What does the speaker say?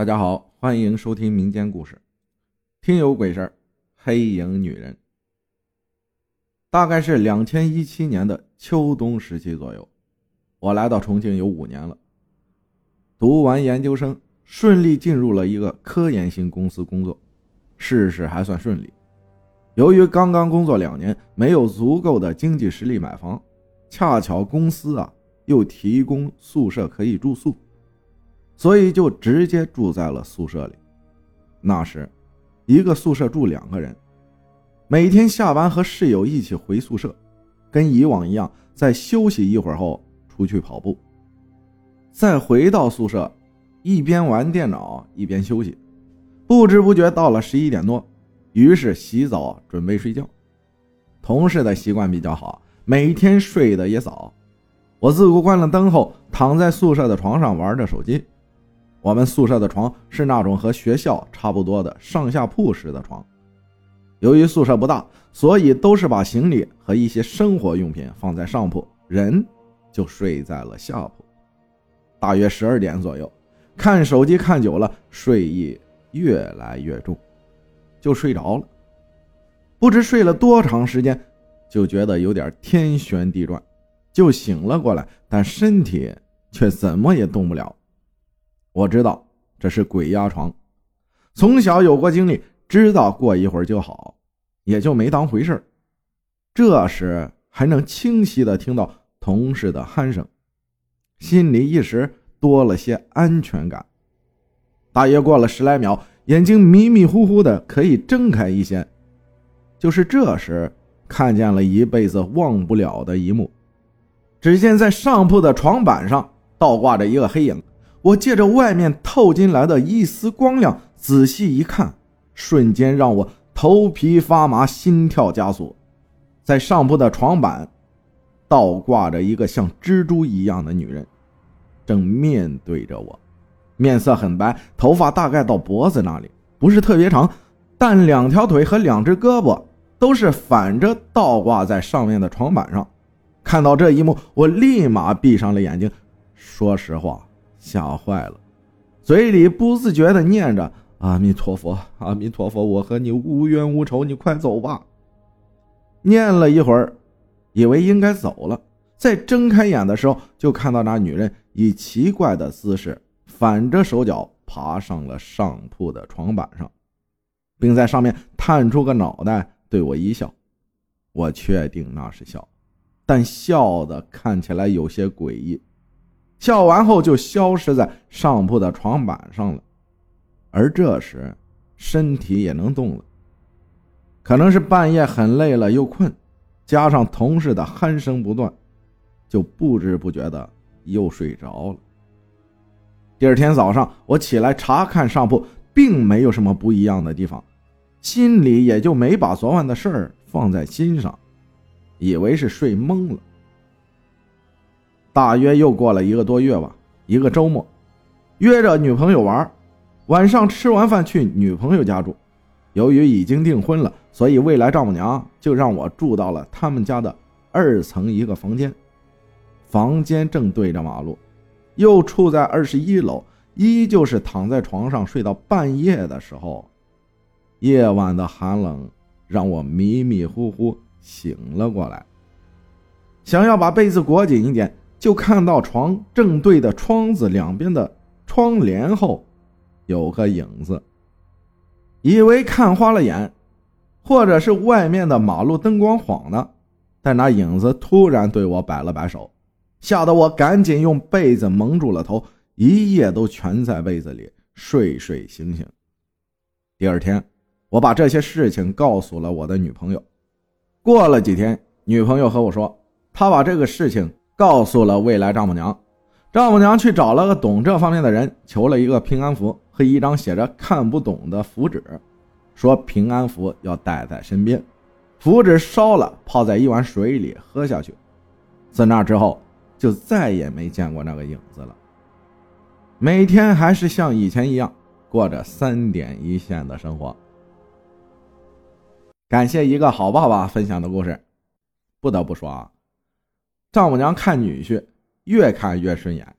大家好，欢迎收听民间故事。听有鬼事，黑影女人。大概是两千一七年的秋冬时期左右，我来到重庆有五年了。读完研究生，顺利进入了一个科研型公司工作，事事还算顺利。由于刚刚工作两年，没有足够的经济实力买房，恰巧公司啊又提供宿舍可以住宿。所以就直接住在了宿舍里。那时，一个宿舍住两个人，每天下班和室友一起回宿舍，跟以往一样，在休息一会儿后出去跑步，再回到宿舍，一边玩电脑一边休息。不知不觉到了十一点多，于是洗澡准备睡觉。同事的习惯比较好，每天睡得也早。我自顾关了灯后，躺在宿舍的床上玩着手机。我们宿舍的床是那种和学校差不多的上下铺式的床。由于宿舍不大，所以都是把行李和一些生活用品放在上铺，人就睡在了下铺。大约十二点左右，看手机看久了，睡意越来越重，就睡着了。不知睡了多长时间，就觉得有点天旋地转，就醒了过来，但身体却怎么也动不了。我知道这是鬼压床，从小有过经历，知道过一会儿就好，也就没当回事这时还能清晰的听到同事的鼾声，心里一时多了些安全感。大约过了十来秒，眼睛迷迷糊糊的可以睁开一些，就是这时看见了一辈子忘不了的一幕。只见在上铺的床板上倒挂着一个黑影。我借着外面透进来的一丝光亮，仔细一看，瞬间让我头皮发麻，心跳加速。在上铺的床板，倒挂着一个像蜘蛛一样的女人，正面对着我，面色很白，头发大概到脖子那里，不是特别长，但两条腿和两只胳膊都是反着倒挂在上面的床板上。看到这一幕，我立马闭上了眼睛。说实话。吓坏了，嘴里不自觉地念着“阿弥陀佛，阿弥陀佛，我和你无冤无仇，你快走吧。”念了一会儿，以为应该走了，再睁开眼的时候，就看到那女人以奇怪的姿势反着手脚爬上了上铺的床板上，并在上面探出个脑袋对我一笑。我确定那是笑，但笑的看起来有些诡异。笑完后就消失在上铺的床板上了，而这时身体也能动了。可能是半夜很累了又困，加上同事的鼾声不断，就不知不觉的又睡着了。第二天早上我起来查看上铺，并没有什么不一样的地方，心里也就没把昨晚的事儿放在心上，以为是睡懵了。大约又过了一个多月吧，一个周末，约着女朋友玩，晚上吃完饭去女朋友家住。由于已经订婚了，所以未来丈母娘就让我住到了他们家的二层一个房间。房间正对着马路，又处在二十一楼，依旧是躺在床上睡到半夜的时候，夜晚的寒冷让我迷迷糊糊醒了过来，想要把被子裹紧一点。就看到床正对的窗子两边的窗帘后，有个影子。以为看花了眼，或者是外面的马路灯光晃呢，但那影子突然对我摆了摆手，吓得我赶紧用被子蒙住了头，一夜都蜷在被子里睡睡醒醒。第二天，我把这些事情告诉了我的女朋友。过了几天，女朋友和我说，她把这个事情。告诉了未来丈母娘，丈母娘去找了个懂这方面的人，求了一个平安符和一张写着看不懂的符纸，说平安符要带在身边，符纸烧了泡在一碗水里喝下去。自那之后，就再也没见过那个影子了。每天还是像以前一样过着三点一线的生活。感谢一个好爸爸分享的故事，不得不说啊。丈母娘看女婿越看越顺眼，